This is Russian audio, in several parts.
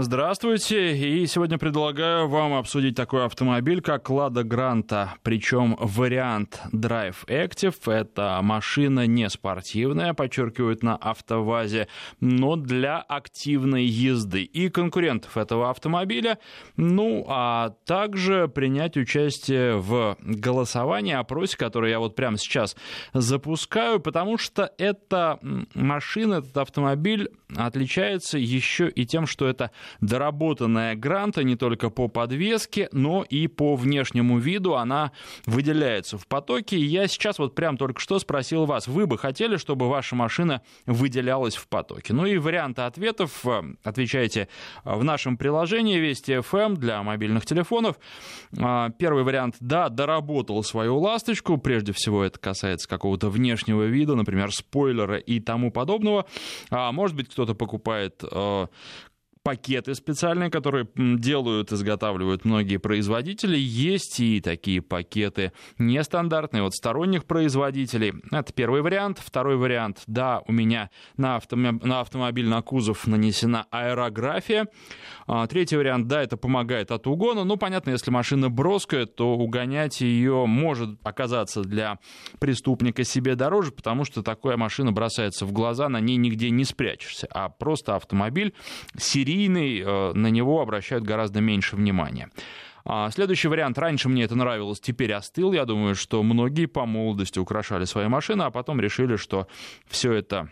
Здравствуйте, и сегодня предлагаю вам обсудить такой автомобиль, как Лада Гранта, причем вариант Drive Active. Это машина не спортивная, подчеркивают на автовазе, но для активной езды. И конкурентов этого автомобиля, ну, а также принять участие в голосовании, опросе, который я вот прямо сейчас запускаю, потому что эта машина, этот автомобиль отличается еще и тем, что это доработанная гранта не только по подвеске, но и по внешнему виду она выделяется в потоке. Я сейчас вот прям только что спросил вас, вы бы хотели, чтобы ваша машина выделялась в потоке? Ну и варианты ответов э, отвечайте в нашем приложении Вести FM для мобильных телефонов. А, первый вариант, да, доработал свою ласточку, прежде всего это касается какого-то внешнего вида, например, спойлера и тому подобного. А может быть, кто-то покупает э, пакеты специальные, которые делают, изготавливают многие производители. Есть и такие пакеты нестандартные от сторонних производителей. Это первый вариант. Второй вариант. Да, у меня на, автомоб... на автомобиль, на кузов нанесена аэрография. А, третий вариант. Да, это помогает от угона. Ну, понятно, если машина броская, то угонять ее может оказаться для преступника себе дороже, потому что такая машина бросается в глаза, на ней нигде не спрячешься. А просто автомобиль серийный серийный, э, на него обращают гораздо меньше внимания. А, следующий вариант. Раньше мне это нравилось, теперь остыл. Я думаю, что многие по молодости украшали свои машины, а потом решили, что все это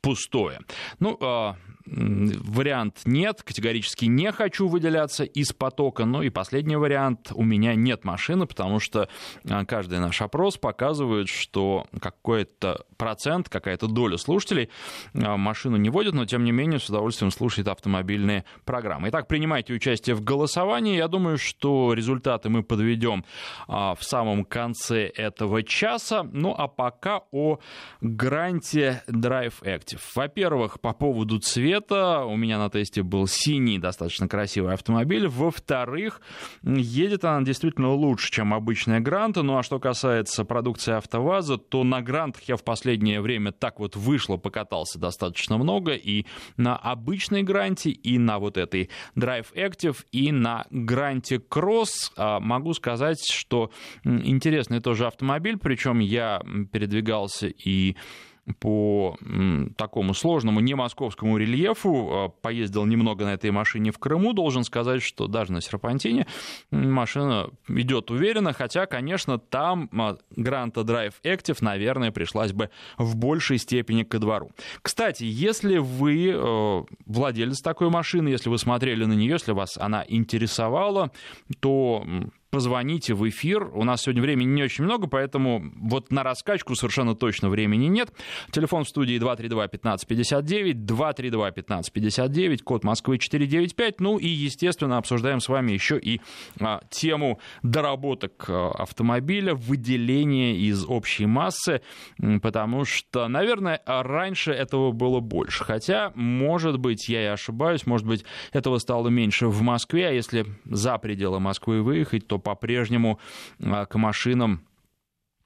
пустое. Ну, а, вариант нет, категорически не хочу выделяться из потока. Ну и последний вариант, у меня нет машины, потому что а, каждый наш опрос показывает, что какой-то процент, какая-то доля слушателей а, машину не водит, но тем не менее с удовольствием слушает автомобильные программы. Итак, принимайте участие в голосовании. Я думаю, что результаты мы подведем а, в самом конце этого часа. Ну а пока о гранте Drive Active. Во-первых, по поводу цвета. У меня на тесте был синий, достаточно красивый автомобиль. Во-вторых, едет она действительно лучше, чем обычная Гранта. Ну а что касается продукции АвтоВАЗа, то на Грантах я в последнее время так вот вышло, покатался достаточно много. И на обычной Гранте, и на вот этой Drive Active, и на Гранте Cross а, могу сказать, что интересный тоже автомобиль. Причем я передвигался и по такому сложному не московскому рельефу. А, поездил немного на этой машине в Крыму. Должен сказать, что даже на серпантине машина идет уверенно, хотя, конечно, там Гранта Drive Active, наверное, пришлась бы в большей степени ко двору. Кстати, если вы э, владелец такой машины, если вы смотрели на нее, если вас она интересовала, то позвоните в эфир. У нас сегодня времени не очень много, поэтому вот на раскачку совершенно точно времени нет. Телефон в студии 232-1559, 232-1559, код Москвы 495. Ну и, естественно, обсуждаем с вами еще и а, тему доработок а, автомобиля, выделения из общей массы, потому что, наверное, раньше этого было больше. Хотя, может быть, я и ошибаюсь, может быть, этого стало меньше в Москве, а если за пределы Москвы выехать, то по-прежнему а, к машинам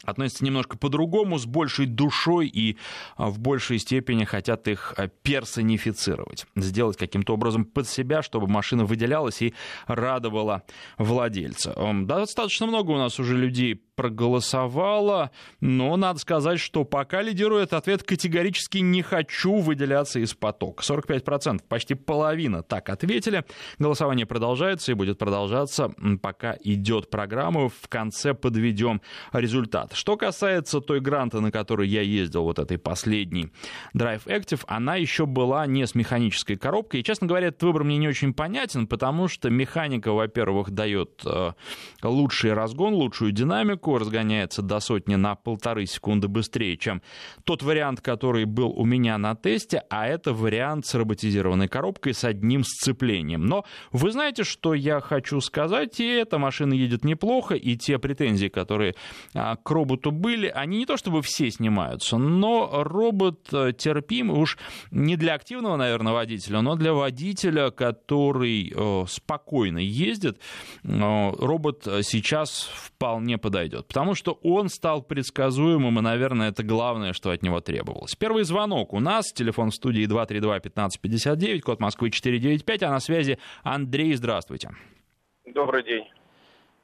относятся немножко по-другому, с большей душой и а, в большей степени хотят их а, персонифицировать, сделать каким-то образом под себя, чтобы машина выделялась и радовала владельца. Достаточно много у нас уже людей проголосовало, но надо сказать, что пока лидирует ответ категорически не хочу выделяться из потока. 45%, почти половина так ответили. Голосование продолжается и будет продолжаться, пока идет программа. В конце подведем результат. Что касается той гранта, на которой я ездил, вот этой последней Drive Active, она еще была не с механической коробкой. И, честно говоря, этот выбор мне не очень понятен, потому что механика, во-первых, дает э, лучший разгон, лучшую динамику, легко разгоняется до сотни на полторы секунды быстрее, чем тот вариант, который был у меня на тесте, а это вариант с роботизированной коробкой с одним сцеплением. Но вы знаете, что я хочу сказать, и эта машина едет неплохо, и те претензии, которые а, к роботу были, они не то чтобы все снимаются, но робот э, терпим уж не для активного, наверное, водителя, но для водителя, который э, спокойно ездит, э, робот сейчас вполне подойдет. Произойдет. Потому что он стал предсказуемым, и, наверное, это главное, что от него требовалось. Первый звонок у нас. Телефон в студии 232-1559, код Москвы 495, а на связи Андрей. Здравствуйте. Добрый день.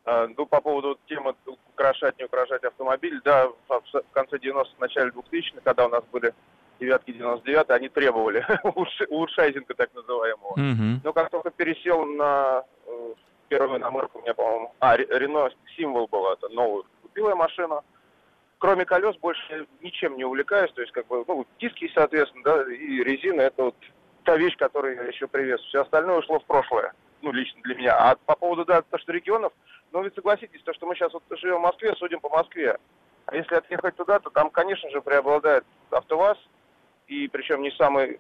А, ну, по поводу темы украшать, не украшать автомобиль, да, в конце 90-х, начале 2000-х, когда у нас были девятки 99 они требовали улучшайзинга так называемого. Угу. Но как только пересел на э, первую иномарку, у меня, по-моему, а, Рено символ был, это новую, купила я машину. Кроме колес больше ничем не увлекаюсь, то есть как бы, ну, диски, соответственно, да, и резина, это вот та вещь, которую я еще привез. Все остальное ушло в прошлое, ну, лично для меня. А по поводу, да, то, что регионов, ну, ведь согласитесь, то, что мы сейчас вот живем в Москве, судим по Москве. А если отъехать туда, то там, конечно же, преобладает АвтоВАЗ, и причем не самый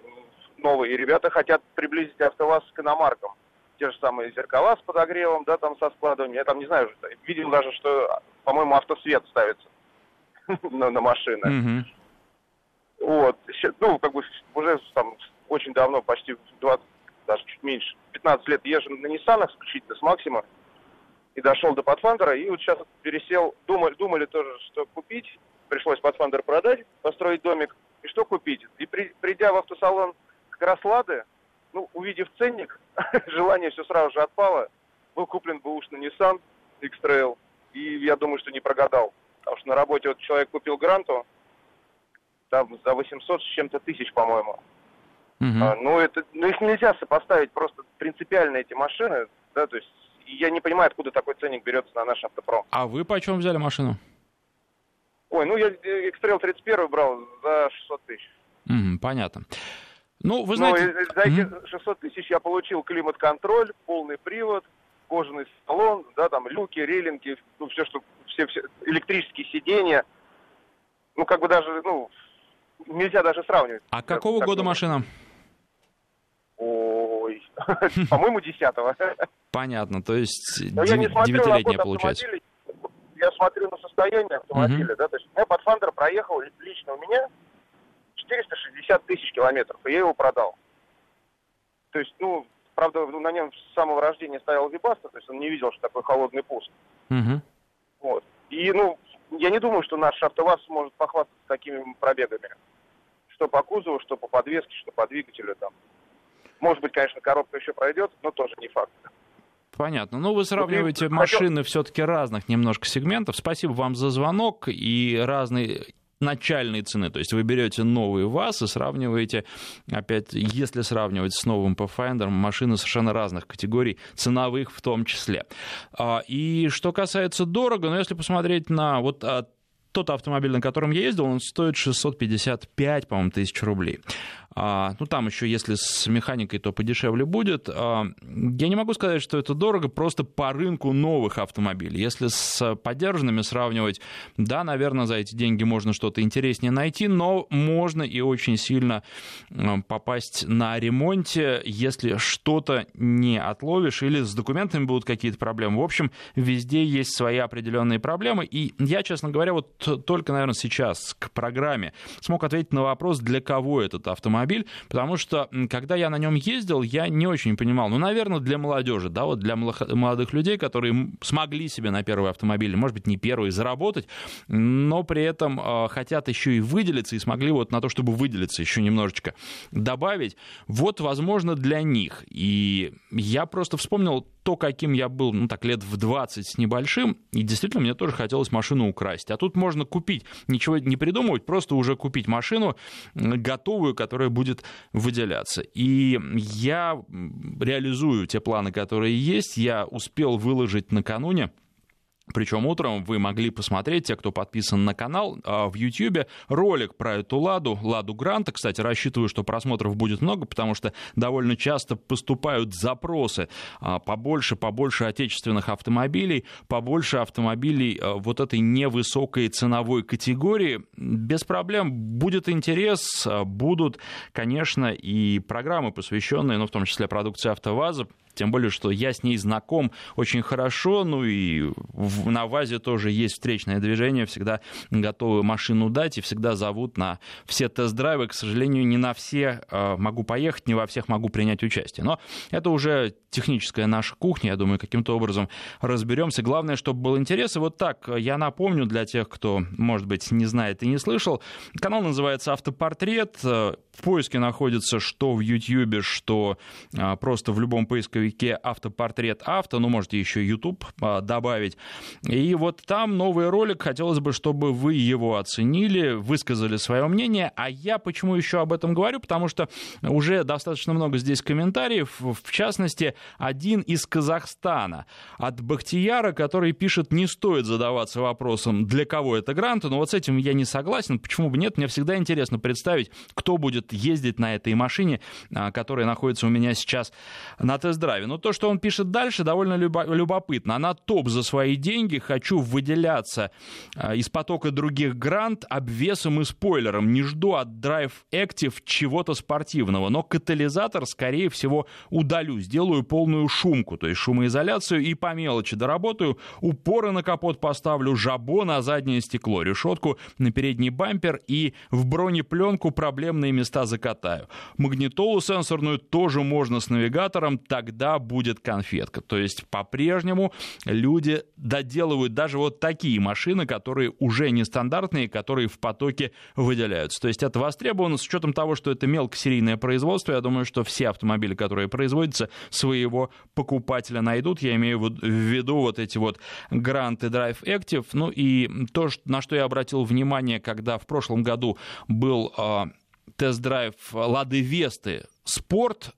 новый. И ребята хотят приблизить АвтоВАЗ к иномаркам. Те же самые зеркала с подогревом, да, там со складыванием. Я там не знаю, видел даже, что, по-моему, автосвет ставится на, на машины. Mm-hmm. Вот. Ну, как бы уже там очень давно, почти 20, даже чуть меньше, 15 лет езжу на Ниссанах исключительно с Максима и дошел до Pathfinder, и вот сейчас пересел, думали, думали тоже, что купить, пришлось Pathfinder продать, построить домик, и что купить? И при, придя в автосалон Краслады, ну, увидев ценник, желание все сразу же отпало, был куплен бэушный Nissan X-Trail, и я думаю, что не прогадал, потому что на работе вот человек купил Гранту, там за 800 с чем-то тысяч, по-моему. Uh-huh. А, ну, это, ну, их нельзя сопоставить просто принципиально эти машины, да, то есть я не понимаю, откуда такой ценник берется на наш автопром. А вы почем взяли машину? Ой, ну я X-Trail 31 брал за 600 тысяч. Mm, понятно. Ну, вы знаете... Ну, за эти mm 600 тысяч я получил климат-контроль, полный привод, кожаный салон, да, там люки, рейлинги, ну, все, что, все, все, электрические сиденья. Ну, как бы даже, ну, нельзя даже сравнивать. А какого года машина? Ой, по-моему, десятого. Понятно, то есть девятилетняя получается. Я смотрю на состояние автомобиля, да, то есть у меня Pathfinder проехал лично у меня 460 тысяч километров, и я его продал. То есть, ну, правда, на нем с самого рождения стоял Вибаста, то есть он не видел, что такое холодный пуск. Угу. Вот. И, ну, я не думаю, что наш АвтоВАЗ сможет похвастаться такими пробегами. Что по кузову, что по подвеске, что по двигателю там. Может быть, конечно, коробка еще пройдет, но тоже не факт. Понятно. Ну, вы сравниваете машины все-таки разных немножко сегментов. Спасибо вам за звонок и разные начальной цены. То есть вы берете новый ВАЗ и сравниваете, опять, если сравнивать с новым Pathfinder, машины совершенно разных категорий, ценовых в том числе. А, и что касается дорого, ну, если посмотреть на вот а, тот автомобиль, на котором я ездил, он стоит 655, по-моему, тысяч рублей. А, ну, там еще, если с механикой, то подешевле будет. А, я не могу сказать, что это дорого, просто по рынку новых автомобилей. Если с подержанными сравнивать, да, наверное, за эти деньги можно что-то интереснее найти, но можно и очень сильно попасть на ремонте, если что-то не отловишь или с документами будут какие-то проблемы. В общем, везде есть свои определенные проблемы. И я, честно говоря, вот только, наверное, сейчас к программе смог ответить на вопрос, для кого этот автомобиль автомобиль, потому что, когда я на нем ездил, я не очень понимал, ну, наверное, для молодежи, да, вот для молодых людей, которые смогли себе на первый автомобиль, может быть, не первый, заработать, но при этом э, хотят еще и выделиться, и смогли вот на то, чтобы выделиться еще немножечко добавить, вот, возможно, для них. И я просто вспомнил то, каким я был, ну так, лет в 20 с небольшим, и действительно мне тоже хотелось машину украсть. А тут можно купить, ничего не придумывать, просто уже купить машину готовую, которая будет выделяться. И я реализую те планы, которые есть. Я успел выложить накануне причем утром вы могли посмотреть, те, кто подписан на канал, а, в YouTube ролик про эту Ладу, Ладу Гранта. Кстати, рассчитываю, что просмотров будет много, потому что довольно часто поступают запросы а, побольше, побольше отечественных автомобилей, побольше автомобилей а, вот этой невысокой ценовой категории. Без проблем будет интерес, будут, конечно, и программы, посвященные, ну, в том числе продукции АвтоВАЗа, тем более, что я с ней знаком очень хорошо, ну и в, на ВАЗе тоже есть встречное движение, всегда готовы машину дать и всегда зовут на все тест-драйвы. К сожалению, не на все э, могу поехать, не во всех могу принять участие. Но это уже техническая наша кухня, я думаю, каким-то образом разберемся. Главное, чтобы был интерес. И вот так я напомню для тех, кто, может быть, не знает и не слышал. Канал называется «Автопортрет». В поиске находится что в YouTube, что а, просто в любом поисковике «Автопортрет авто». Ну, можете еще YouTube а, добавить. И вот там новый ролик. Хотелось бы, чтобы вы его оценили, высказали свое мнение. А я почему еще об этом говорю? Потому что уже достаточно много здесь комментариев. В частности, один из Казахстана от Бахтияра, который пишет, не стоит задаваться вопросом, для кого это грант. Но вот с этим я не согласен. Почему бы нет? Мне всегда интересно представить, кто будет ездить на этой машине, а, которая находится у меня сейчас на тест-драйве. Но то, что он пишет дальше, довольно любопытно. Она топ за свои деньги. Хочу выделяться а, из потока других грант обвесом и спойлером. Не жду от Drive Active чего-то спортивного, но катализатор, скорее всего, удалю. Сделаю полную шумку, то есть шумоизоляцию и по мелочи доработаю. Упоры на капот поставлю, жабо на заднее стекло, решетку на передний бампер и в бронепленку проблемные места закатаю. Магнитолу сенсорную тоже можно с навигатором, тогда будет конфетка. То есть по-прежнему люди доделывают даже вот такие машины, которые уже нестандартные, которые в потоке выделяются. То есть это востребовано с учетом того, что это мелкосерийное производство. Я думаю, что все автомобили, которые производятся, своего покупателя найдут. Я имею в виду вот эти вот Grand и Drive Active. Ну и то, на что я обратил внимание, когда в прошлом году был э, тест-драйв Лады Весты Спорт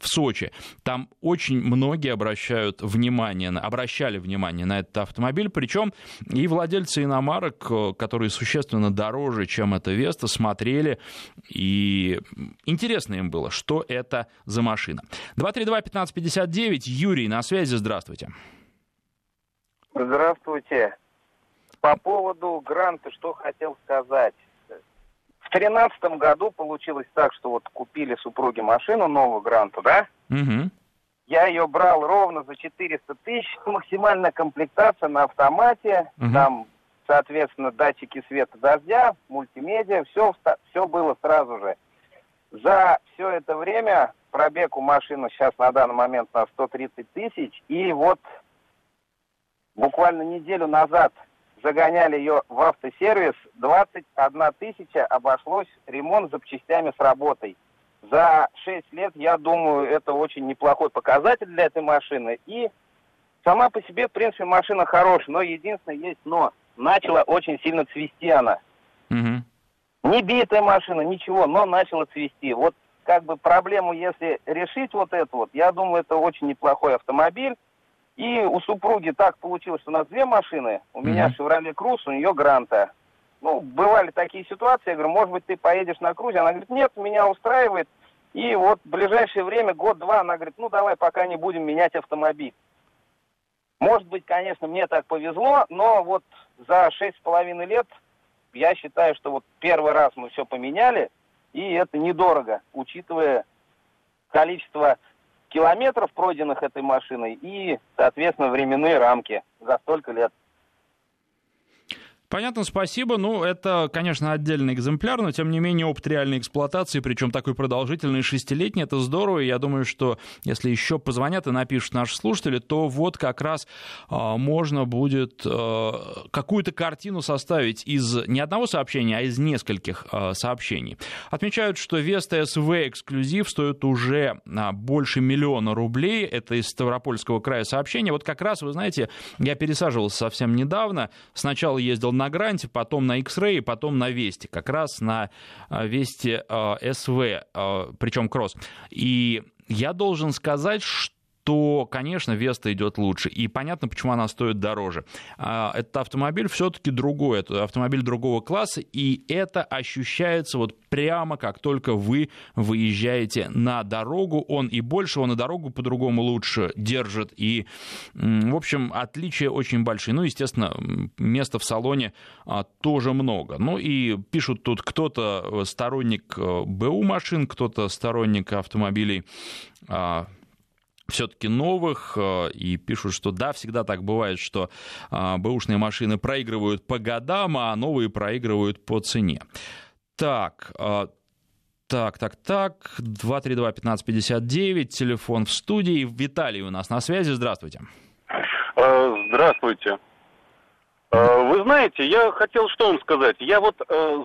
в Сочи, там очень многие обращают внимание, обращали внимание на этот автомобиль, причем и владельцы иномарок, э, которые существенно дороже, чем эта Веста, смотрели, и интересно им было, что это за машина. 232-1559, Юрий на связи, здравствуйте. Здравствуйте. По поводу гранта, что хотел сказать. В тринадцатом году получилось так, что вот купили супруги машину новую гранту, да? Угу. Я ее брал ровно за 400 тысяч, максимальная комплектация на автомате, угу. там, соответственно, датчики света дождя, мультимедиа, все, все было сразу же. За все это время пробег у машины сейчас на данный момент на 130 тысяч, и вот буквально неделю назад загоняли ее в автосервис, 21 тысяча обошлось ремонт запчастями с работой. За 6 лет, я думаю, это очень неплохой показатель для этой машины. И сама по себе, в принципе, машина хорошая, но единственное есть но. Начала очень сильно цвести она. Угу. Не битая машина, ничего, но начала цвести. Вот как бы проблему, если решить вот эту вот, я думаю, это очень неплохой автомобиль. И у супруги так получилось, что у нас две машины. У mm-hmm. меня Chevrolet Cruze, у нее Гранта. Ну, бывали такие ситуации, я говорю, может быть, ты поедешь на Крузе? Она говорит, нет, меня устраивает. И вот в ближайшее время, год-два, она говорит, ну, давай пока не будем менять автомобиль. Может быть, конечно, мне так повезло, но вот за шесть с половиной лет я считаю, что вот первый раз мы все поменяли, и это недорого, учитывая количество километров, пройденных этой машиной, и, соответственно, временные рамки за столько лет. Понятно, спасибо. Ну, это, конечно, отдельный экземпляр, но, тем не менее, опыт реальной эксплуатации, причем такой продолжительный, шестилетний, это здорово. И я думаю, что если еще позвонят и напишут наши слушатели, то вот как раз а, можно будет а, какую-то картину составить из не одного сообщения, а из нескольких а, сообщений. Отмечают, что Веста СВ эксклюзив стоит уже а, больше миллиона рублей. Это из Ставропольского края сообщение. Вот как раз, вы знаете, я пересаживался совсем недавно. Сначала ездил на Гранте, потом на X-Ray, потом на Весте, как раз на э, Весте э, СВ, э, причем кросс. И я должен сказать, что то, конечно, Веста идет лучше. И понятно, почему она стоит дороже. А, этот автомобиль все-таки другой, это автомобиль другого класса, и это ощущается вот прямо, как только вы выезжаете на дорогу. Он и больше, он и дорогу по-другому лучше держит. И, в общем, отличия очень большие. Ну, естественно, места в салоне а, тоже много. Ну и пишут тут кто-то сторонник э, БУ машин, кто-то сторонник автомобилей а, все-таки новых, э, и пишут, что да, всегда так бывает, что э, бэушные машины проигрывают по годам, а новые проигрывают по цене. Так, э, так, так, так, 232-1559, телефон в студии. Виталий у нас на связи, здравствуйте. Здравствуйте. Вы знаете, я хотел что вам сказать. Я вот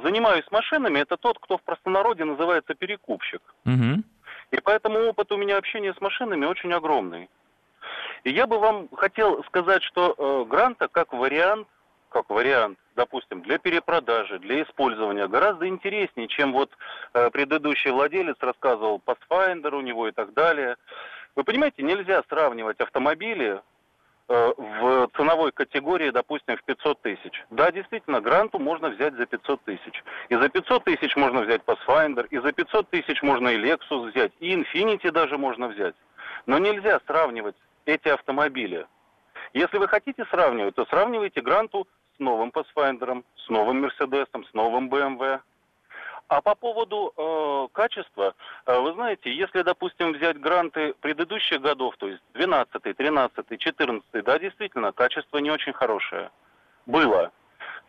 занимаюсь машинами, это тот, кто в простонародье называется перекупщик. Угу. И поэтому опыт у меня общения с машинами очень огромный. И я бы вам хотел сказать, что э, гранта как вариант, как вариант, допустим, для перепродажи, для использования гораздо интереснее, чем вот э, предыдущий владелец рассказывал Pathfinder у него и так далее. Вы понимаете, нельзя сравнивать автомобили в ценовой категории, допустим, в 500 тысяч. Да, действительно, гранту можно взять за 500 тысяч. И за 500 тысяч можно взять Pathfinder, и за 500 тысяч можно и Lexus взять, и Infiniti даже можно взять. Но нельзя сравнивать эти автомобили. Если вы хотите сравнивать, то сравнивайте гранту с новым Pathfinder, с новым Mercedes, с новым BMW. А по поводу э, качества, э, вы знаете, если, допустим, взять гранты предыдущих годов, то есть 12, 13, 14, да, действительно, качество не очень хорошее. Было.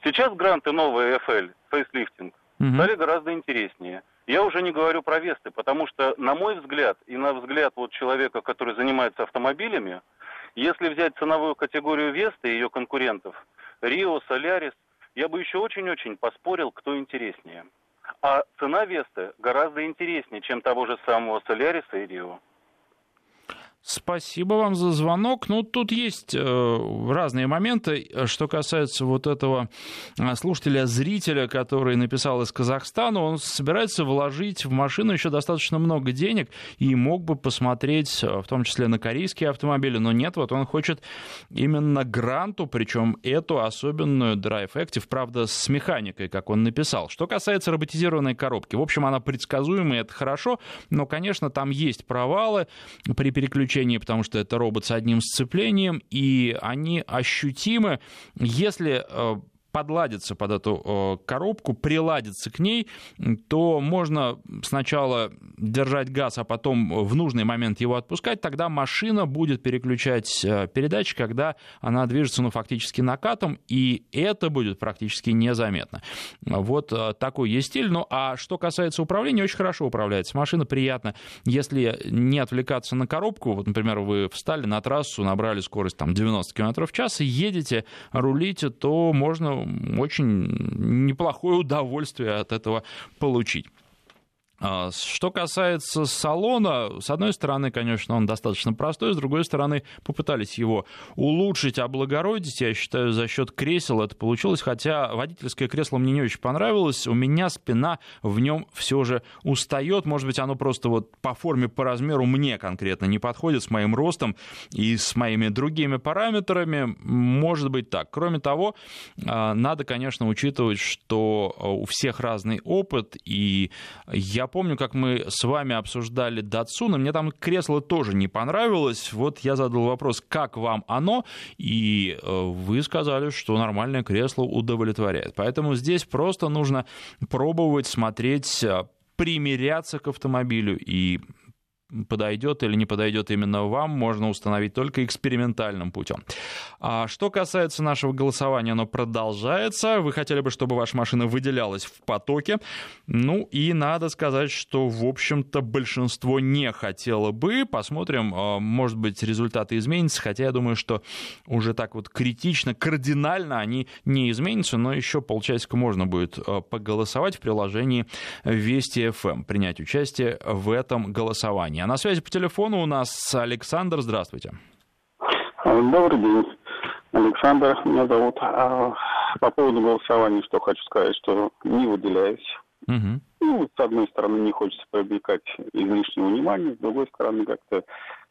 Сейчас гранты новые FL, фейслифтинг, угу. стали гораздо интереснее. Я уже не говорю про Весты, потому что, на мой взгляд, и на взгляд вот человека, который занимается автомобилями, если взять ценовую категорию Весты и ее конкурентов, Рио, Солярис, я бы еще очень-очень поспорил, кто интереснее. А цена Весты гораздо интереснее, чем того же самого Соляриса и Рио. Спасибо вам за звонок. Ну, тут есть э, разные моменты. Что касается вот этого э, слушателя, зрителя, который написал из Казахстана, он собирается вложить в машину еще достаточно много денег и мог бы посмотреть, э, в том числе на корейские автомобили, но нет, вот он хочет именно гранту, причем эту особенную Drive Active, правда, с механикой, как он написал. Что касается роботизированной коробки, в общем, она предсказуемая, это хорошо, но, конечно, там есть провалы при переключении исключение, потому что это робот с одним сцеплением, и они ощутимы, если подладиться под эту э, коробку, приладиться к ней, то можно сначала держать газ, а потом в нужный момент его отпускать, тогда машина будет переключать э, передачи, когда она движется, ну, фактически накатом, и это будет практически незаметно. Вот э, такой есть стиль. Ну, а что касается управления, очень хорошо управляется. Машина приятно, если не отвлекаться на коробку, вот, например, вы встали на трассу, набрали скорость там 90 км в час и едете, рулите, то можно очень неплохое удовольствие от этого получить. А, что касается салона, с одной стороны, конечно, он достаточно простой, с другой стороны, попытались его улучшить, облагородить. Я считаю, за счет кресел это получилось, хотя водительское кресло мне не очень понравилось. У меня спина в нем все же устает. Может быть, оно просто вот по форме, по размеру мне конкретно не подходит с моим ростом и с моими другими параметрами. Может быть так. Кроме того, а, надо, конечно, учитывать, что у всех разный опыт, и я я помню, как мы с вами обсуждали Датсуна, мне там кресло тоже не понравилось. Вот я задал вопрос, как вам оно, и э, вы сказали, что нормальное кресло удовлетворяет. Поэтому здесь просто нужно пробовать, смотреть, э, примиряться к автомобилю и подойдет или не подойдет именно вам, можно установить только экспериментальным путем. А что касается нашего голосования, оно продолжается. Вы хотели бы, чтобы ваша машина выделялась в потоке. Ну и надо сказать, что, в общем-то, большинство не хотело бы. Посмотрим, а, может быть, результаты изменятся, хотя я думаю, что уже так вот критично, кардинально они не изменятся, но еще полчасика можно будет а, поголосовать в приложении Вести FM, принять участие в этом голосовании. А на связи по телефону у нас Александр. Здравствуйте. Добрый день. Александр меня зовут. А, по поводу голосования, что хочу сказать, что не выделяюсь. Угу. Ну, с одной стороны, не хочется привлекать излишнего внимания, с другой стороны, как-то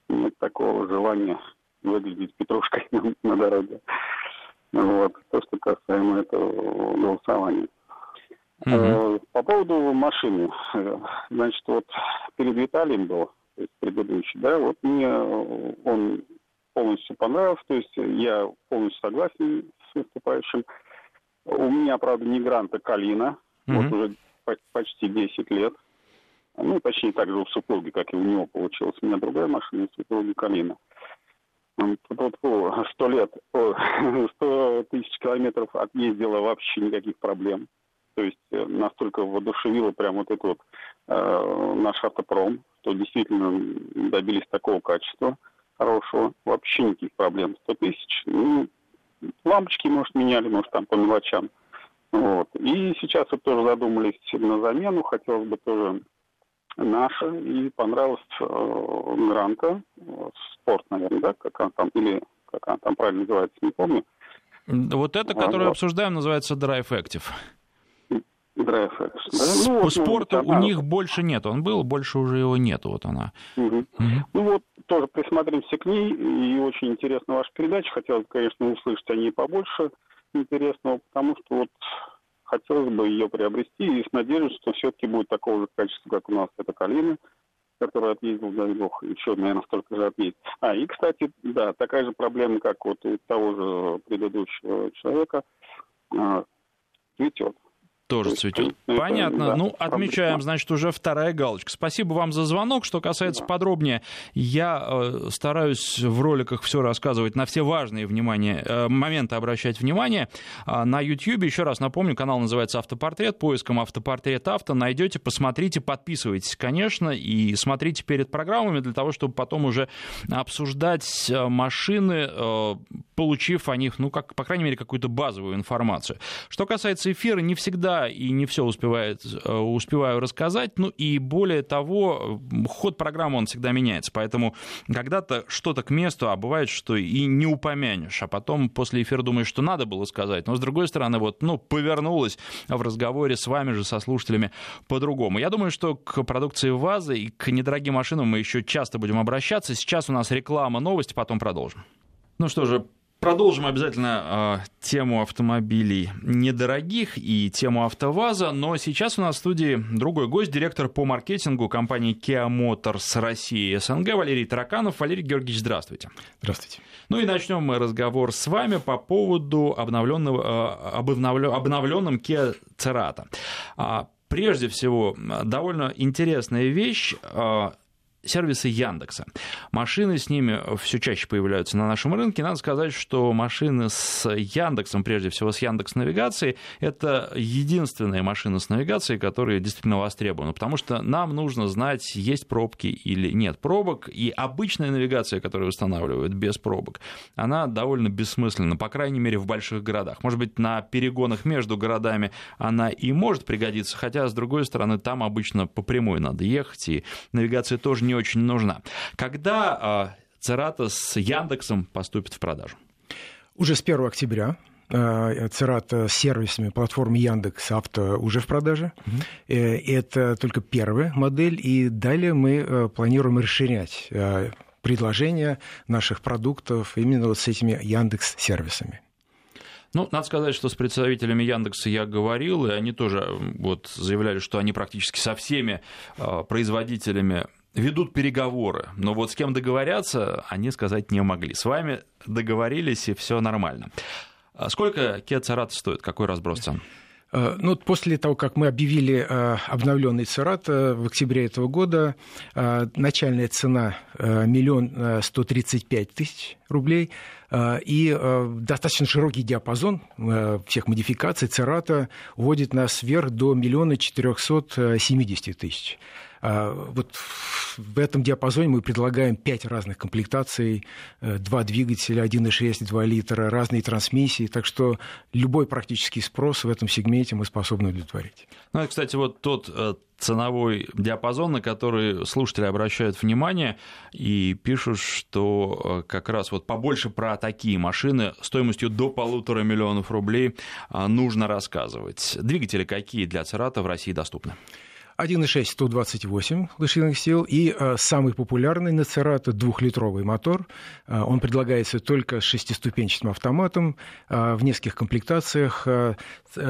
нет такого желания выглядеть петрушкой на, на дороге. Вот. То, что касаемо этого голосования. Угу. По поводу машины. Значит, вот перед Виталием был то есть предыдущий, да, вот мне э, он полностью понравился, то есть я полностью согласен с выступающим. У меня, правда, не гранта Калина, mm-hmm. вот уже почти 10 лет. Ну, точнее, так же у супруги, как и у него получилось. У меня другая машина, у супруги Калина. Сто лет, сто тысяч километров отъездила вообще никаких проблем. То есть э, настолько воодушевило прям вот этот вот э, наш автопром, что действительно добились такого качества хорошего. Вообще никаких проблем. 100 тысяч. Ну, лампочки, может, меняли, может, там по мелочам. Вот. И сейчас вот тоже задумались на замену. Хотелось бы тоже наша. И понравилась э, Гранта. Спорт, наверное, да? Как она там, или как она там правильно называется, не помню. Вот это, которое вот. обсуждаем, называется Drive Active. Active. Да? Ну, вот, спорта ну, у них больше нет. Он был, больше уже его нету. Вот она. Угу. Угу. Ну вот, тоже присмотримся к ней. И очень интересна ваша передача. Хотелось, конечно, услышать о ней побольше интересного, потому что вот хотелось бы ее приобрести и с надеждой, что все-таки будет такого же качества, как у нас это Калина, который отъездил, дай бог, еще, наверное, столько же отъездит. А, и, кстати, да, такая же проблема, как вот у того же предыдущего человека, а, цветет тоже цветет. Понятно. Да, ну, отмечаем, значит, уже вторая галочка. Спасибо вам за звонок. Что касается да. подробнее, я э, стараюсь в роликах все рассказывать, на все важные внимание, э, моменты обращать внимание. Э, на YouTube, еще раз напомню, канал называется «Автопортрет». Поиском «Автопортрет авто» найдете, посмотрите, подписывайтесь, конечно, и смотрите перед программами для того, чтобы потом уже обсуждать э, машины, э, получив о них, ну, как, по крайней мере, какую-то базовую информацию. Что касается эфира, не всегда и не все успевает, э, успеваю рассказать. Ну и более того, ход программы, он всегда меняется. Поэтому когда-то что-то к месту, а бывает, что и не упомянешь. А потом после эфира думаешь, что надо было сказать. Но с другой стороны, вот, ну, повернулось в разговоре с вами же, со слушателями, по-другому. Я думаю, что к продукции ВАЗа и к недорогим машинам мы еще часто будем обращаться. Сейчас у нас реклама, новости, потом продолжим. Ну что же, Продолжим обязательно э, тему автомобилей недорогих и тему АвтоВАЗа, но сейчас у нас в студии другой гость, директор по маркетингу компании Kia Motors России СНГ Валерий Тараканов. Валерий Георгиевич, здравствуйте. Здравствуйте. Ну и начнем мы разговор с вами по поводу обновленного, э, об обновленном Kia Cerato. А, прежде всего, довольно интересная вещь сервисы Яндекса. Машины с ними все чаще появляются на нашем рынке. Надо сказать, что машины с Яндексом, прежде всего с Яндекс Навигацией, это единственные машины с навигацией, которые действительно востребованы, потому что нам нужно знать, есть пробки или нет пробок, и обычная навигация, которую устанавливают без пробок, она довольно бессмысленна, по крайней мере, в больших городах. Может быть, на перегонах между городами она и может пригодиться, хотя, с другой стороны, там обычно по прямой надо ехать, и навигация тоже не не очень нужна. Когда Церата с Яндексом поступит в продажу? Уже с 1 октября Церата с сервисами платформы Яндекс Авто уже в продаже. Угу. Это только первая модель, и далее мы э, планируем расширять э, предложение наших продуктов именно вот с этими Яндекс сервисами. Ну, надо сказать, что с представителями Яндекса я говорил, и они тоже вот заявляли, что они практически со всеми производителями ведут переговоры, но вот с кем договорятся, они сказать не могли. С вами договорились, и все нормально. А сколько Kia Cerato стоит? Какой разброс цен? Э, ну, после того, как мы объявили э, обновленный Церат в октябре этого года, э, начальная цена миллион сто тридцать пять тысяч рублей, и достаточно широкий диапазон всех модификаций Церата вводит нас вверх до миллиона четырехсот семидесяти тысяч. А, вот в этом диапазоне мы предлагаем пять разных комплектаций, э, два двигателя, 1,6, 2 литра, разные трансмиссии, так что любой практический спрос в этом сегменте мы способны удовлетворить. Ну, и, кстати, вот тот э, ценовой диапазон, на который слушатели обращают внимание и пишут, что э, как раз вот побольше про такие машины стоимостью до полутора миллионов рублей нужно рассказывать. Двигатели какие для Церата в России доступны? 1,6 128 лошадиных сил и э, самый популярный на Церато двухлитровый мотор. Э, он предлагается только с шестиступенчатым автоматом э, в нескольких комплектациях.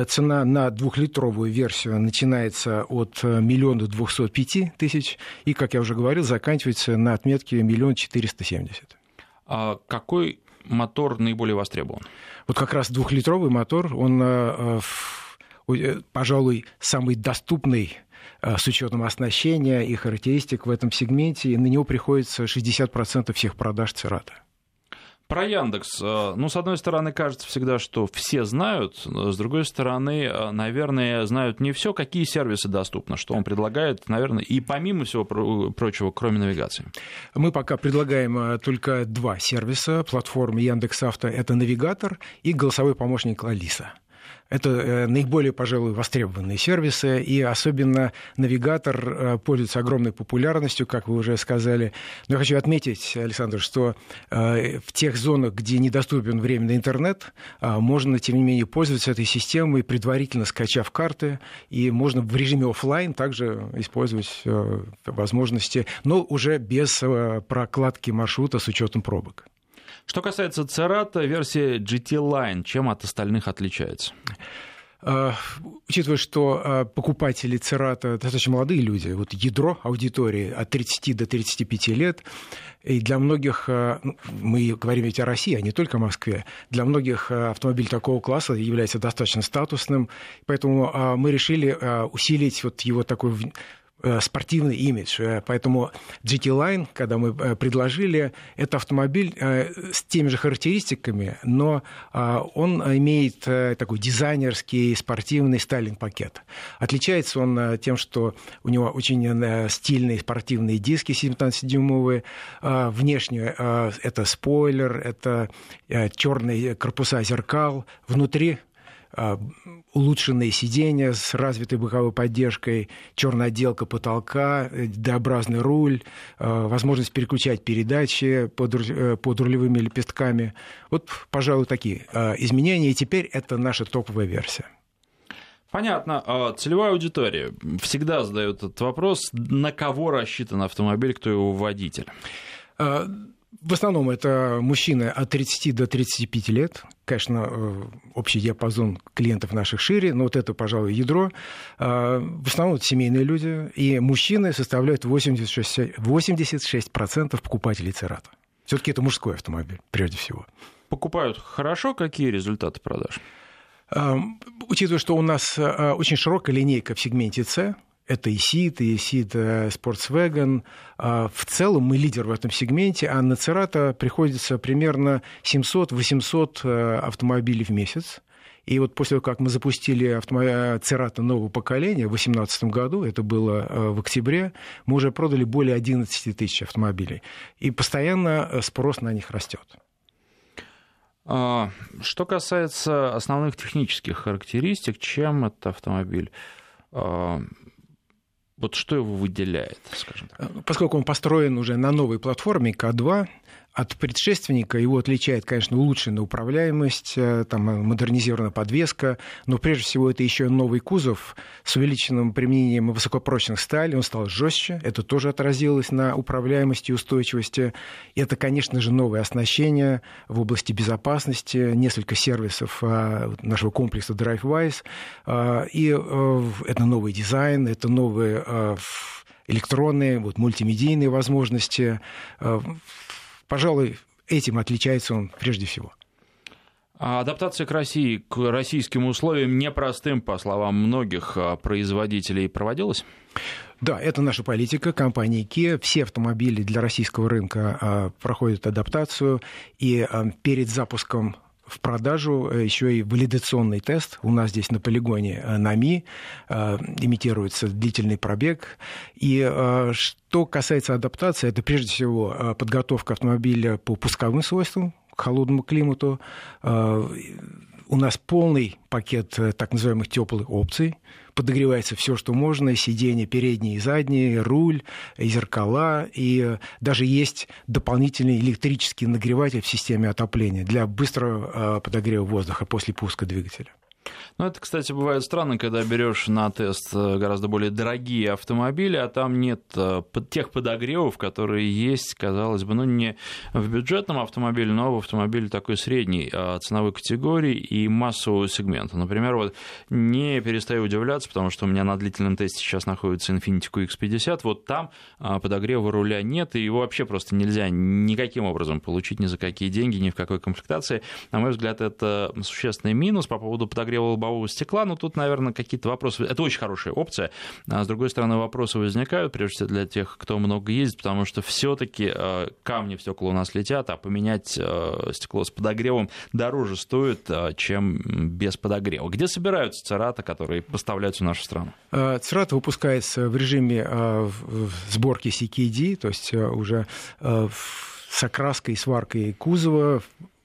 Цена на двухлитровую версию начинается от миллиона двухсот пяти тысяч и, как я уже говорил, заканчивается на отметке миллион четыреста семьдесят. А какой мотор наиболее востребован? Вот как раз двухлитровый мотор, он, пожалуй, самый доступный с учетом оснащения и характеристик в этом сегменте, и на него приходится 60% всех продаж Церата. Про Яндекс. Э, ну, с одной стороны, кажется всегда, что все знают, с другой стороны, э, наверное, знают не все, какие сервисы доступны, что он предлагает, наверное, и помимо всего прочего, кроме навигации. Мы пока предлагаем э, только два сервиса платформы Яндекс.Авто. Это навигатор и голосовой помощник Алиса. Это э, наиболее, пожалуй, востребованные сервисы, и особенно навигатор э, пользуется огромной популярностью, как вы уже сказали. Но я хочу отметить, Александр, что э, в тех зонах, где недоступен временный интернет, можно, тем не менее, пользоваться этой системой, предварительно скачав карты, и можно в режиме офлайн также использовать возможности, но уже без прокладки маршрута с учетом пробок. Что касается Церата, версия GT Line, чем от остальных отличается? Uh, учитывая, что uh, покупатели Церата достаточно молодые люди, вот ядро аудитории от 30 до 35 лет, и для многих, uh, мы говорим ведь о России, а не только о Москве, для многих автомобиль такого класса является достаточно статусным, поэтому мы решили усилить вот его такой Э, спортивный имидж. Э, поэтому GT Line, когда мы э, предложили, это автомобиль с теми же характеристиками, но он имеет такой дизайнерский спортивный стайлинг-пакет. Отличается он тем, что у него очень стильные спортивные диски 17-дюймовые. Внешне это спойлер, это черные корпуса зеркал. Внутри улучшенные сиденья с развитой боковой поддержкой, черная отделка потолка, D-образный руль, а, возможность переключать передачи под, э, под рулевыми лепестками. Вот, пожалуй, такие а, изменения. И теперь это наша топовая версия. Понятно. Целевая аудитория всегда задает этот вопрос, на кого рассчитан автомобиль, кто его водитель? В основном это мужчины от 30 до 35 лет. Конечно, э, общий диапазон клиентов наших шире, но вот это, пожалуй, ядро. А, в основном это семейные люди, и мужчины составляют 86%, 86% покупателей Церата. Все-таки это мужской автомобиль, прежде всего. Покупают хорошо, какие результаты продаж? А, учитывая, что у нас а, очень широкая линейка в сегменте С, это и СИД, и СИД Sportswagen. А, в целом мы лидер в этом сегменте, а на Церата приходится примерно 700-800 э, автомобилей в месяц. И вот после того, как мы запустили автомобиль Церата нового поколения в 2018 году, это было э, в октябре, мы уже продали более 11 тысяч автомобилей. И постоянно э, спрос на них растет. А, что касается основных технических характеристик, чем этот автомобиль а, вот что его выделяет, скажем так? Поскольку он построен уже на новой платформе К2, от предшественника. Его отличает, конечно, улучшенная управляемость, э, там, э, модернизированная подвеска, но прежде всего это еще новый кузов с увеличенным применением высокопрочных сталей, он стал жестче, это тоже отразилось на управляемости и устойчивости. Это, конечно же, новое оснащение в области безопасности, несколько сервисов э, нашего комплекса DriveWise, и это новый дизайн, это новые электронные, вот, мультимедийные возможности, Пожалуй, этим отличается он прежде всего. А адаптация к России, к российским условиям непростым, по словам многих а, производителей, проводилась? Да, это наша политика компании Kia. Все автомобили для российского рынка а, проходят адаптацию, и перед запуском в продажу э, еще и валидационный тест. У нас здесь на полигоне э, НАМИ э, имитируется длительный пробег. И что касается адаптации, это прежде всего подготовка автомобиля по пусковым свойствам, к холодному климату. У нас полный пакет так называемых теплых опций подогревается все, что можно, сиденья передние и задние, руль, и зеркала, и даже есть дополнительный электрический нагреватель в системе отопления для быстрого а, подогрева воздуха после пуска двигателя. Ну, это, кстати, бывает странно, когда берешь на тест э, гораздо более дорогие автомобили, а там нет э, тех подогревов, которые есть, казалось бы, ну, не в бюджетном автомобиле, но в автомобиле такой средней э, ценовой категории и массового сегмента. Например, вот не перестаю удивляться, потому что у меня на длительном тесте сейчас находится Infiniti QX50, вот там подогрева руля нет, и его вообще просто нельзя никаким образом получить ни за какие деньги, ни в какой комплектации. На мой взгляд, это существенный минус по поводу подогрева подогрева лобового стекла. Но тут, наверное, какие-то вопросы. Это очень хорошая опция. А с другой стороны, вопросы возникают, прежде всего для тех, кто много ездит, потому что все-таки э, камни в стекла у нас летят, а поменять э, стекло с подогревом дороже стоит, э, чем без подогрева. Где собираются церата, которые поставляются в нашу страну? Церата выпускается в режиме сборки CKD, то есть уже с окраской сваркой кузова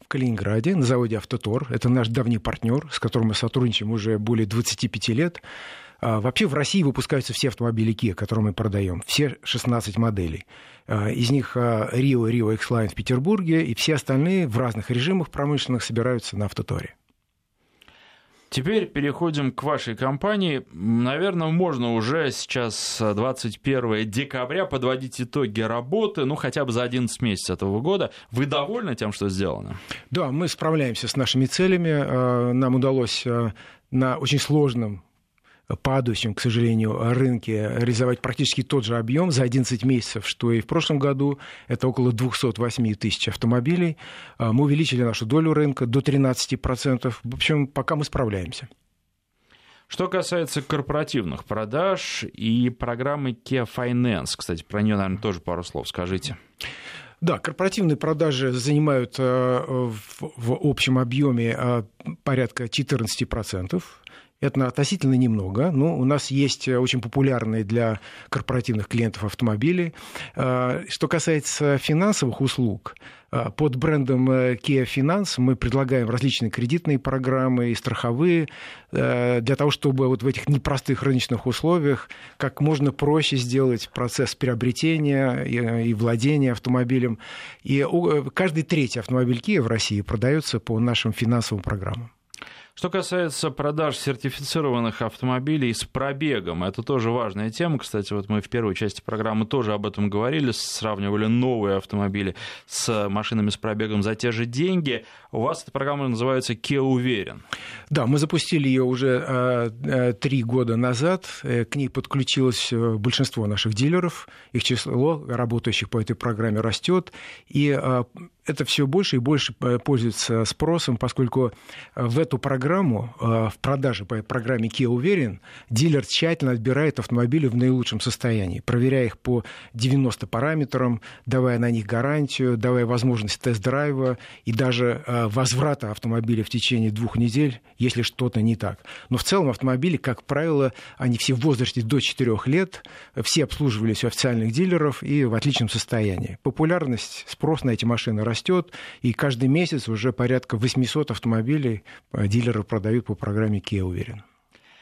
в Калининграде на заводе «Автотор». Это наш давний партнер, с которым мы сотрудничаем уже более 25 лет. А, вообще в России выпускаются все автомобили Kia, которые мы продаем, все 16 моделей. А, из них Rio Rio X-Line в Петербурге, и все остальные в разных режимах промышленных собираются на «Автоторе». Теперь переходим к вашей компании. Наверное, можно уже сейчас 21 декабря подводить итоги работы, ну, хотя бы за 11 месяцев этого года. Вы довольны тем, что сделано? Да, мы справляемся с нашими целями. А, нам удалось а, на очень сложном падающем, к сожалению, рынке реализовать практически тот же объем за 11 месяцев, что и в прошлом году. Это около 208 тысяч автомобилей. А, мы увеличили нашу долю рынка до 13%. В общем, пока мы справляемся. Что касается корпоративных продаж и программы Kia Finance, кстати, про нее, наверное, тоже пару слов скажите. Да, корпоративные продажи занимают э, в общем объеме э, порядка 14%. Это относительно немного, но у нас есть очень популярные для корпоративных клиентов автомобили. А, что касается финансовых услуг, а, под брендом э, Kia Finance мы предлагаем различные кредитные программы и страховые э, для того, чтобы вот в этих непростых рыночных условиях как можно проще сделать процесс приобретения и владения автомобилем. И э, каждый третий автомобиль Kia в России продается по нашим финансовым программам. Что касается продаж сертифицированных автомобилей с пробегом, это тоже важная тема. Кстати, вот мы в первой части программы тоже об этом говорили, сравнивали новые автомобили с машинами с пробегом за те же деньги. У вас эта программа называется «Kia Уверен». Да, мы запустили ее уже э, э, три года назад. Э, к ней подключилось большинство наших дилеров. Их число работающих по этой программе растет. И это все больше и больше э, пользуется спросом, поскольку э, в эту программу, э, в продаже по программе Kia Уверен, дилер тщательно отбирает автомобили в наилучшем состоянии, проверяя их по 90 параметрам, давая на них гарантию, давая возможность тест-драйва и даже возврата автомобиля в течение двух недель, если что-то не так. Но в целом автомобили, как правило, они все в возрасте до 4 лет, все обслуживались у официальных дилеров и в отличном состоянии. Популярность, спрос на эти машины растет растет, и каждый месяц уже порядка 800 автомобилей э, дилеры продают по программе Kia Уверен.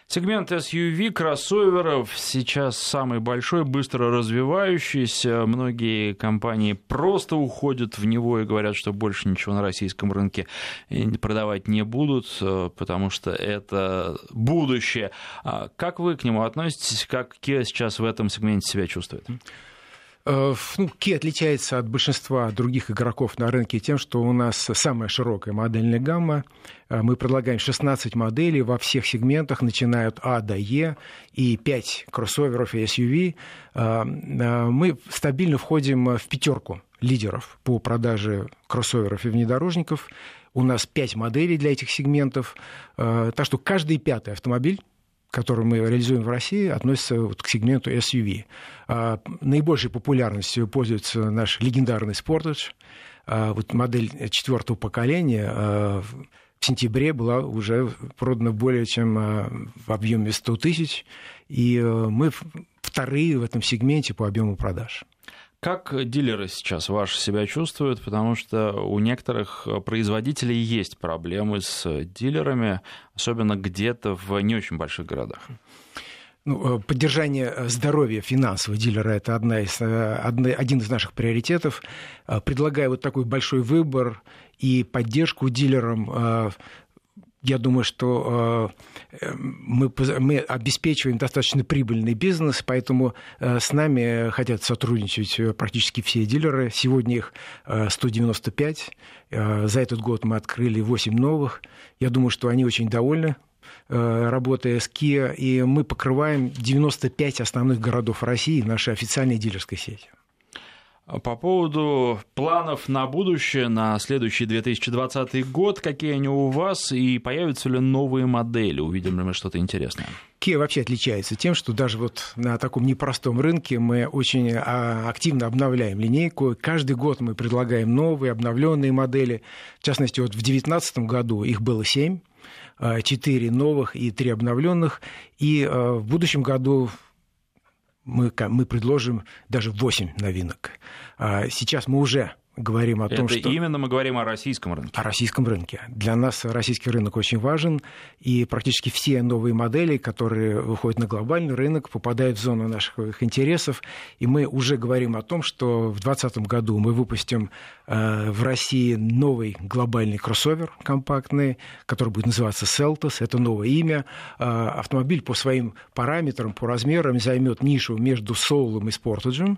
Сегмент SUV кроссоверов сейчас самый большой, быстро развивающийся. Многие компании просто уходят в него и говорят, что больше ничего на российском рынке продавать не будут, э, потому что это будущее. А как вы к нему относитесь? Как Kia сейчас в этом сегменте себя чувствует? Э, ну, Ки отличается от большинства других игроков на рынке тем, что у нас самая широкая модельная гамма. Э, мы предлагаем 16 моделей во всех сегментах, начиная от А до Е, и 5 кроссоверов и SUV. Э, мы стабильно входим в пятерку лидеров по продаже кроссоверов и внедорожников. У нас 5 моделей для этих сегментов. Так что каждый пятый автомобиль которую мы реализуем в России, относится вот к сегменту SUV. А, наибольшей популярностью пользуется наш легендарный Sportage. А, вот модель четвертого поколения а, в сентябре была уже продана более чем в объеме 100 тысяч, и мы вторые в этом сегменте по объему продаж. Как дилеры сейчас ваши себя чувствуют? Потому что у некоторых производителей есть проблемы с дилерами, особенно где-то в не очень больших городах. Ну, э, поддержание здоровья финансового дилера – это одна из, э, одна, один из наших приоритетов. Э, предлагая вот такой большой выбор и поддержку дилерам я думаю, что э, мы, мы обеспечиваем достаточно прибыльный бизнес, поэтому э, с нами хотят сотрудничать э, практически все дилеры. Сегодня их 195. За этот год мы открыли 8 новых. Я думаю, что они очень довольны работая с Kia, и мы покрываем 95 основных городов России нашей официальной дилерской сети. По поводу планов на будущее, на следующий 2020 год, какие они у вас и появятся ли новые модели? Увидим ли мы что-то интересное? Kia вообще отличается тем, что даже вот на таком непростом рынке мы очень а, активно обновляем линейку. Каждый год мы предлагаем новые, обновленные модели. В частности, вот в 2019 году их было семь, а, четыре новых и три обновленных. И а, в будущем году мы, мы предложим даже 8 новинок. А сейчас мы уже говорим о том, Это что... именно мы говорим о российском рынке. О российском рынке. Для нас российский рынок очень важен, и практически все новые модели, которые выходят на глобальный рынок, попадают в зону наших интересов, и мы уже говорим о том, что в 2020 году мы выпустим э, в России новый глобальный кроссовер компактный, который будет называться Seltos, это новое имя. Э, автомобиль по своим параметрам, по размерам займет нишу между Soul и Э,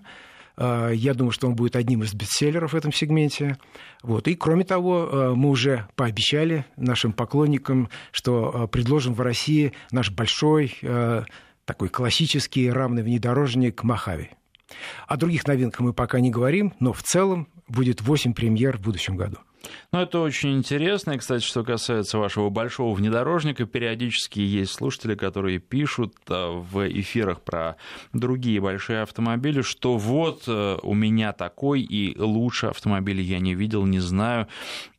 я думаю, что он будет одним из бестселлеров в этом сегменте. Вот. И, кроме того, э, мы уже пообещали нашим поклонникам, что э, предложим в России наш большой, такой классический равный внедорожник Махави. О других новинках мы пока не говорим, но в целом будет 8 премьер в будущем году. Ну, это очень интересно. И, кстати, что касается вашего большого внедорожника, периодически есть слушатели, которые пишут э, в эфирах про другие большие автомобили, что вот э, у меня такой, и лучше автомобиля я не видел, не знаю.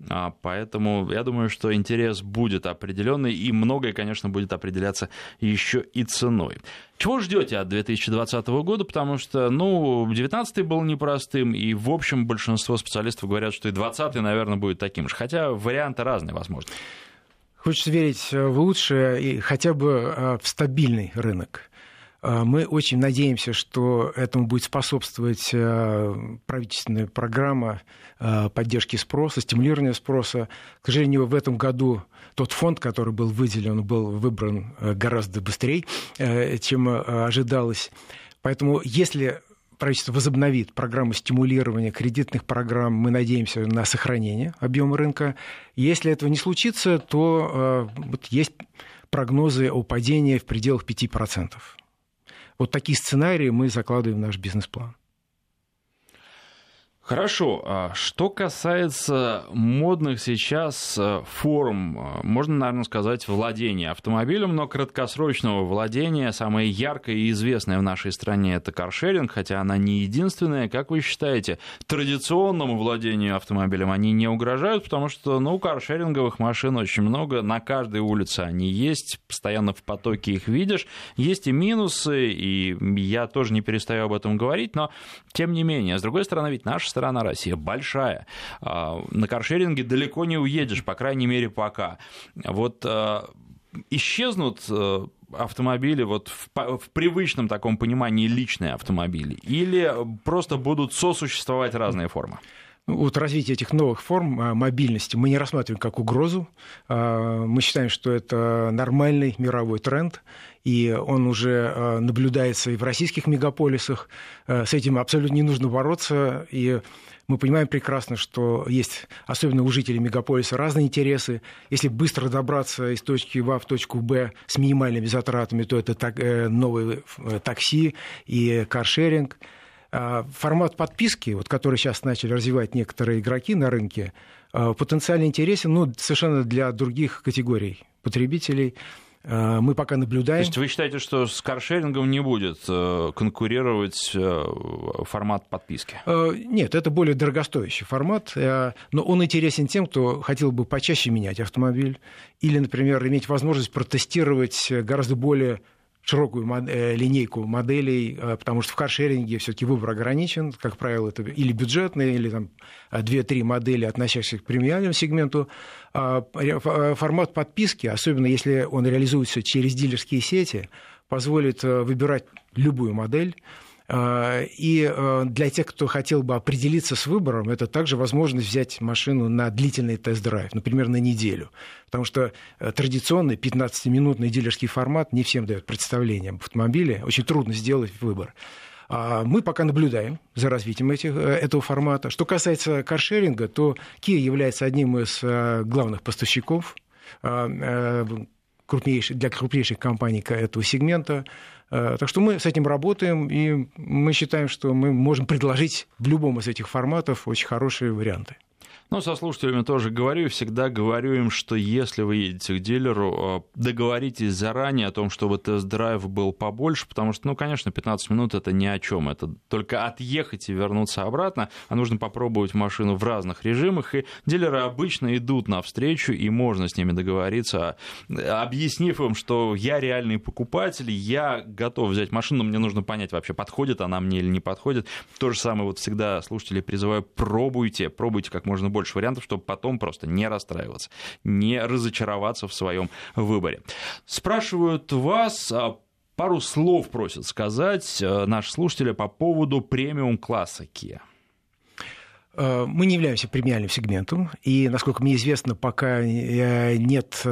А, поэтому я думаю, что интерес будет определенный, и многое, конечно, будет определяться еще и ценой. Чего ждете от 2020 года? Потому что, ну, 2019 был непростым, и, в общем, большинство специалистов говорят, что и 2020, наверное, будет таким же. Хотя варианты разные, возможно. Хочется верить в лучшее и хотя бы э, в стабильный рынок. Э, мы очень надеемся, что этому будет способствовать э, правительственная программа поддержки спроса, стимулирования спроса. К сожалению, в этом году тот фонд, который был выделен, был выбран гораздо быстрее, чем ожидалось. Поэтому если правительство возобновит программу стимулирования кредитных программ, мы надеемся на сохранение объема рынка. Если этого не случится, то э, вот есть прогнозы о падении в пределах 5%. Вот такие сценарии мы закладываем в наш бизнес-план. Хорошо. А что касается модных сейчас э, форм, э, можно, наверное, сказать, владения автомобилем, но краткосрочного владения, самое яркое и известное в нашей стране это каршеринг, хотя она не единственная. Как вы считаете, традиционному владению автомобилем они не угрожают, потому что, ну, каршеринговых машин очень много, на каждой улице они есть, постоянно в потоке их видишь. Есть и минусы, и я тоже не перестаю об этом говорить, но тем не менее, с другой стороны, ведь наша страна Россия большая. А, на каршеринге далеко не уедешь, по крайней мере, пока. Вот а, исчезнут э, автомобили вот в, в привычном таком понимании личные автомобили или просто будут сосуществовать разные формы? Ну, вот развитие этих новых форм а, мобильности мы не рассматриваем как угрозу. Мы считаем, что это нормальный мировой тренд, и он уже э, наблюдается и в российских мегаполисах. Э, с этим абсолютно не нужно бороться, и мы понимаем прекрасно, что есть, особенно у жителей мегаполиса, разные интересы. Если быстро добраться из точки А в точку Б с минимальными затратами, то это так, э, новые такси и каршеринг. Формат подписки, вот, который сейчас начали развивать некоторые игроки на рынке, потенциально интересен ну, совершенно для других категорий потребителей. Э, мы пока наблюдаем. То есть вы считаете, что с каршерингом не будет э, конкурировать э, формат подписки? Нет, это более дорогостоящий формат, но он интересен тем, кто хотел бы почаще менять автомобиль или, например, иметь возможность протестировать гораздо более широкую э, линейку моделей, э, потому что в каршеринге все-таки выбор ограничен. Как правило, это или бюджетные, или там 2-3 модели, относящиеся к премиальному сегменту. А, э, формат подписки, особенно если он реализуется через дилерские сети, позволит выбирать любую модель и а, для тех, кто хотел бы определиться с выбором, это также возможность взять машину на длительный тест-драйв, например, на неделю. Потому что э, традиционный 15-минутный дилерский формат не всем дает представление об автомобиле. Очень трудно сделать выбор. А, мы пока наблюдаем за развитием этих, э, этого формата. Что касается каршеринга, то Kia является одним из э, главных поставщиков крупнейших, для крупнейших компаний этого сегмента. Так что мы с этим работаем, и мы считаем, что мы можем предложить в любом из этих форматов очень хорошие варианты. Ну, со слушателями тоже говорю, всегда говорю им, что если вы едете к дилеру, э, договоритесь заранее о том, чтобы тест-драйв был побольше, потому что, ну, конечно, 15 минут это ни о чем, это только отъехать и вернуться обратно, а нужно попробовать машину в разных режимах, и дилеры обычно идут навстречу, и можно с ними договориться, объяснив им, что я реальный покупатель, я готов взять машину, мне нужно понять вообще, подходит она мне или не подходит. То же самое вот всегда слушатели призываю, пробуйте, пробуйте как можно больше больше вариантов, чтобы потом просто не расстраиваться, не разочароваться в своем выборе. Спрашивают вас, а, пару слов просят сказать э, наши слушатели по поводу премиум-класса Kia. Э, мы не являемся премиальным сегментом, и, насколько мне известно, пока э, нет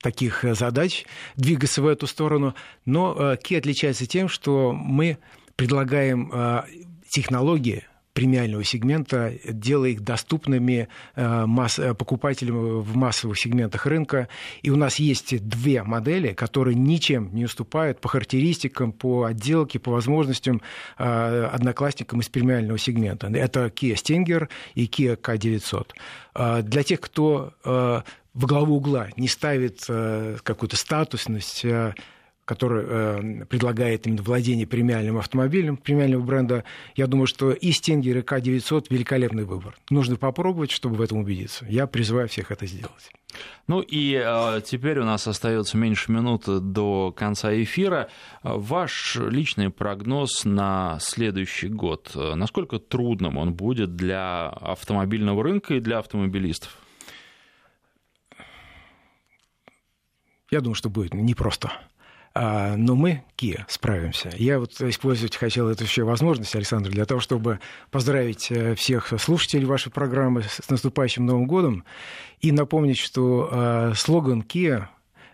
таких задач двигаться в эту сторону. Но Kia отличается тем, что мы предлагаем технологии, премиального сегмента, делая их доступными э, э, покупателям в массовых сегментах рынка. И у нас есть две модели, которые ничем не уступают по характеристикам, по отделке, по возможностям э, одноклассникам из премиального сегмента. Это Kia Stinger и Kia K900. Для тех, кто в главу угла не ставит какую-то статусность, который э, предлагает именно владение премиальным автомобилем премиального бренда, я думаю, что и Stinger, и К-900 великолепный выбор. Нужно попробовать, чтобы в этом убедиться. Я призываю всех это сделать. Ну и э, теперь у нас остается меньше минуты до конца эфира. Ваш личный прогноз на следующий год. Насколько трудным он будет для автомобильного рынка и для автомобилистов? Я думаю, что будет непросто. А, но мы, Kia, справимся. Я вот использовать хотел эту еще возможность, Александр, для того, чтобы поздравить э, всех слушателей вашей программы с наступающим Новым годом и напомнить, что а, слоган Kia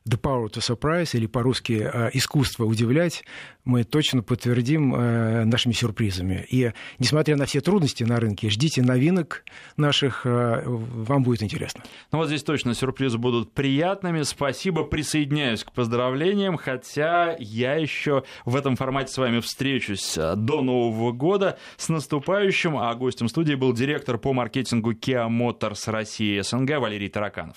The Power to Surprise, или по-русски э, «Искусство удивлять», мы точно подтвердим э, нашими сюрпризами. И несмотря на все трудности на рынке, ждите новинок наших, э, вам будет интересно. Ну вот здесь точно сюрпризы будут приятными. Спасибо, присоединяюсь к поздравлениям, хотя я еще в этом формате с вами встречусь до Нового года. С наступающим, а гостем студии был директор по маркетингу Kia Motors России СНГ Валерий Тараканов.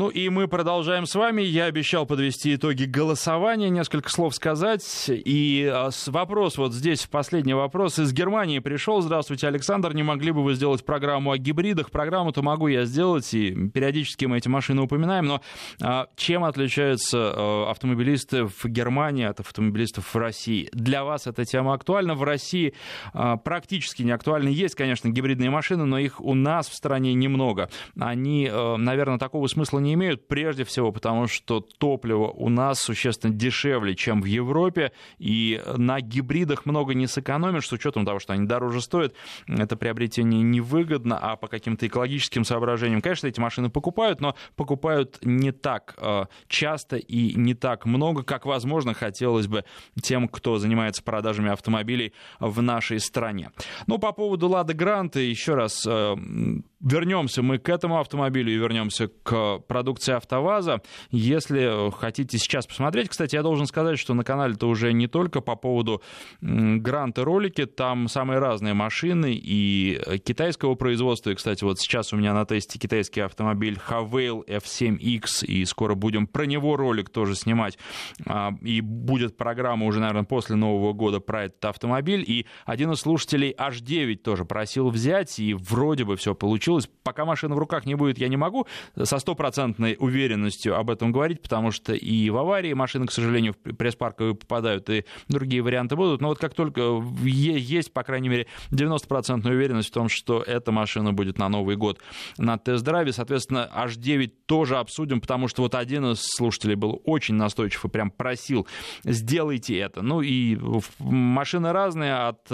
Ну и мы продолжаем с вами. Я обещал подвести итоги голосования, несколько слов сказать. И а, вопрос вот здесь, последний вопрос из Германии пришел. Здравствуйте, Александр. Не могли бы вы сделать программу о гибридах? Программу-то могу я сделать, и периодически мы эти машины упоминаем. Но а, чем отличаются а, автомобилисты в Германии от автомобилистов в России? Для вас эта тема актуальна. В России практически не актуальна. Есть, конечно, гибридные машины, но их у нас в стране немного. Они, наверное, такого смысла не имеют, прежде всего потому, что топливо у нас существенно дешевле, чем в Европе, и на гибридах много не сэкономишь, с учетом того, что они дороже стоят, это приобретение невыгодно, а по каким-то экологическим соображениям, конечно, эти машины покупают, но покупают не так э, часто и не так много, как, возможно, хотелось бы тем, кто занимается продажами автомобилей в нашей стране. Ну, по поводу Лада Гранта, еще раз э, вернемся мы к этому автомобилю и вернемся к продукции АвтоВАЗа. Если хотите сейчас посмотреть, кстати, я должен сказать, что на канале-то уже не только по поводу гранта ролики, там самые разные машины и китайского производства. И, кстати, вот сейчас у меня на тесте китайский автомобиль Havail F7X, и скоро будем про него ролик тоже снимать. А, и будет программа уже, наверное, после Нового года про этот автомобиль. И один из слушателей H9 тоже просил взять, и вроде бы все получилось получилось. Пока машина в руках не будет, я не могу со стопроцентной уверенностью об этом говорить, потому что и в аварии машины, к сожалению, в пресс-парковые попадают, и другие варианты будут. Но вот как только есть, по крайней мере, 90% уверенность в том, что эта машина будет на Новый год на тест-драйве, соответственно, H9 тоже обсудим, потому что вот один из слушателей был очень настойчив и прям просил, сделайте это. Ну и машины разные, от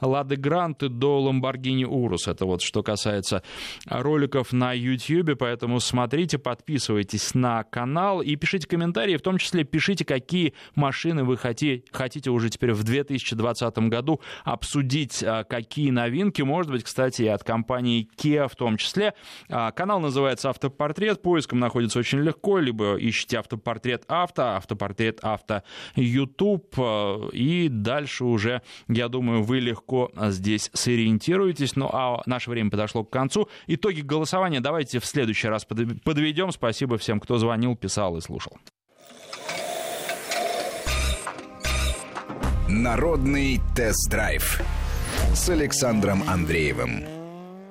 Лады э, Гранты до Lamborghini Urus. Это вот что касается роликов на YouTube, поэтому смотрите, подписывайтесь на канал и пишите комментарии, в том числе пишите, какие машины вы хотите, уже теперь в 2020 году обсудить, а, какие новинки, может быть, кстати, и от компании Kia в том числе. А, канал называется «Автопортрет», поиском находится очень легко, либо ищите «Автопортрет авто», «Автопортрет авто» YouTube, а, и дальше уже, я думаю, вы легко здесь сориентируетесь. Ну, а наше время подошло к концу. Итоги голосования давайте в следующий раз подведем. Спасибо всем, кто звонил, писал и слушал. Народный тест-драйв с Александром Андреевым.